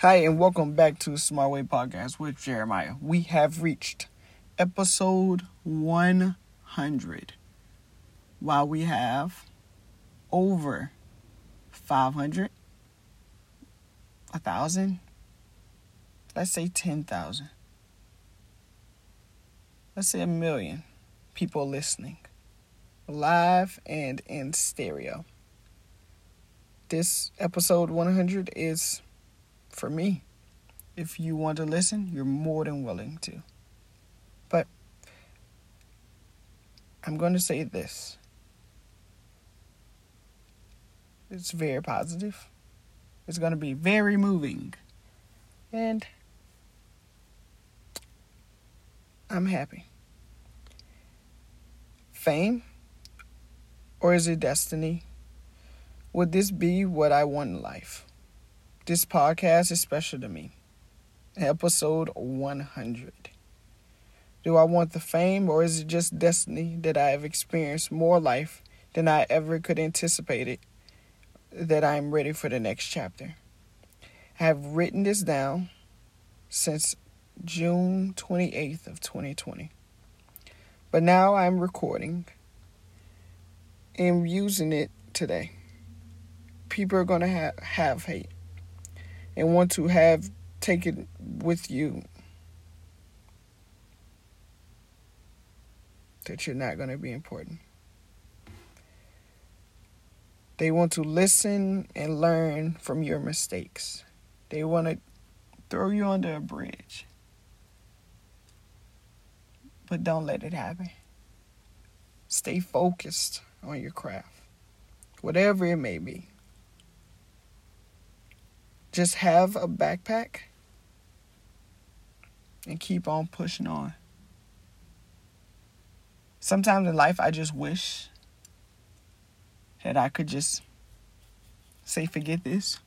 Hi, and welcome back to Smart Way Podcast with Jeremiah. We have reached episode 100. While we have over 500, a thousand, let's say 10,000, let's say a million people listening, live and in stereo. This episode 100 is for me. If you want to listen, you're more than willing to. But I'm going to say this it's very positive, it's going to be very moving, and I'm happy. Fame? Or is it destiny? Would this be what I want in life? This podcast is special to me. Episode 100. Do I want the fame or is it just destiny that I have experienced more life than I ever could anticipate it that I am ready for the next chapter? I have written this down since June 28th of 2020. But now I'm recording and using it today. People are going to have, have hate and want to have taken with you that you're not going to be important. They want to listen and learn from your mistakes. They want to throw you under a bridge. But don't let it happen. Stay focused on your craft, whatever it may be just have a backpack and keep on pushing on. Sometimes in life, I just wish that I could just say, forget this,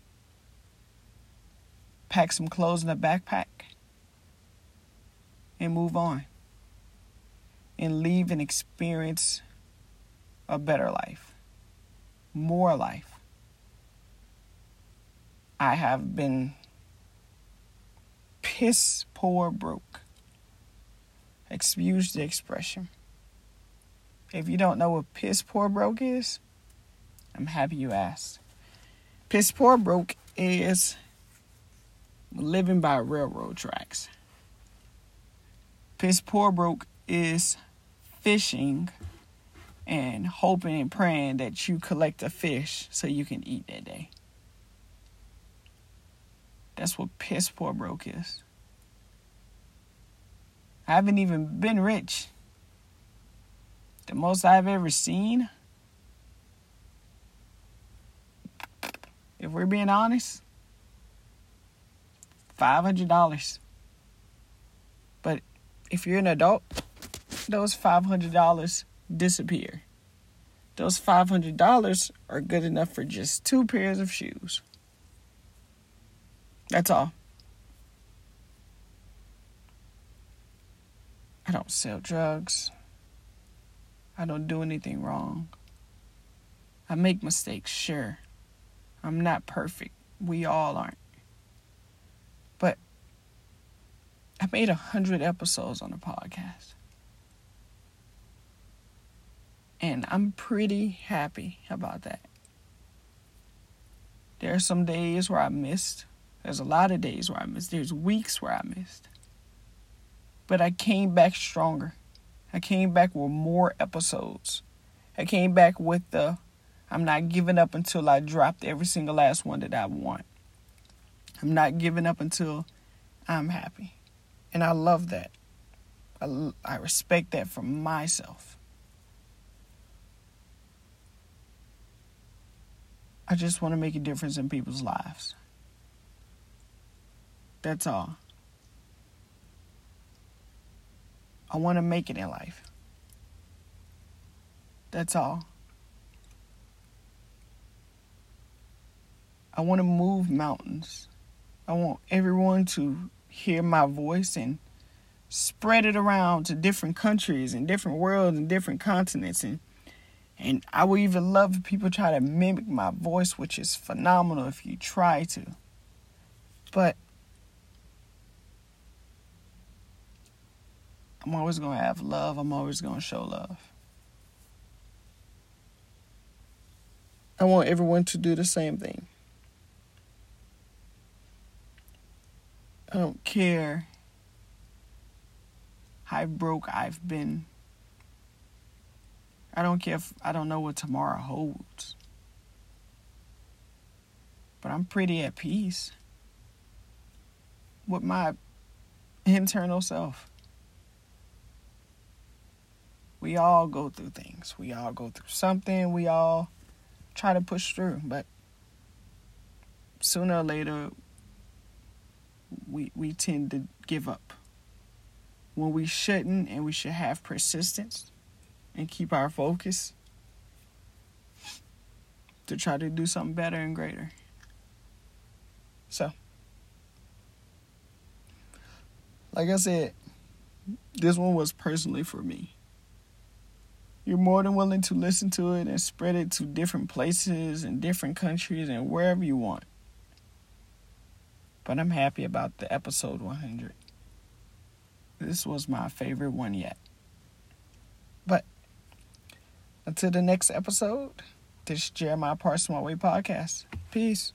pack some clothes in a backpack, and move on, and leave and experience a better life, more life. I have been piss poor broke. Excuse the expression. If you don't know what piss poor broke is, I'm happy you asked. Piss poor broke is living by railroad tracks. Piss poor broke is fishing and hoping and praying that you collect a fish so you can eat that day. That's what piss poor broke is. I haven't even been rich. The most I've ever seen, if we're being honest, $500. But if you're an adult, those $500 disappear. Those $500 are good enough for just two pairs of shoes. That's all. I don't sell drugs. I don't do anything wrong. I make mistakes, sure. I'm not perfect. We all aren't. But I made a hundred episodes on the podcast. And I'm pretty happy about that. There are some days where I missed there's a lot of days where I missed. There's weeks where I missed. But I came back stronger. I came back with more episodes. I came back with the I'm not giving up until I dropped every single last one that I want. I'm not giving up until I'm happy. And I love that. I, I respect that for myself. I just want to make a difference in people's lives. That's all. I want to make it in life. That's all. I want to move mountains. I want everyone to hear my voice and spread it around to different countries and different worlds and different continents and and I would even love if people try to mimic my voice, which is phenomenal if you try to. But I'm always going to have love. I'm always going to show love. I want everyone to do the same thing. I don't care how broke I've been. I don't care if I don't know what tomorrow holds. But I'm pretty at peace with my internal self. We all go through things. We all go through something. We all try to push through, but sooner or later we we tend to give up. When we shouldn't and we should have persistence and keep our focus to try to do something better and greater. So, like I said, this one was personally for me. You're more than willing to listen to it and spread it to different places and different countries and wherever you want. But I'm happy about the episode 100. This was my favorite one yet. But until the next episode, this is Jeremiah Parson My Way podcast. Peace.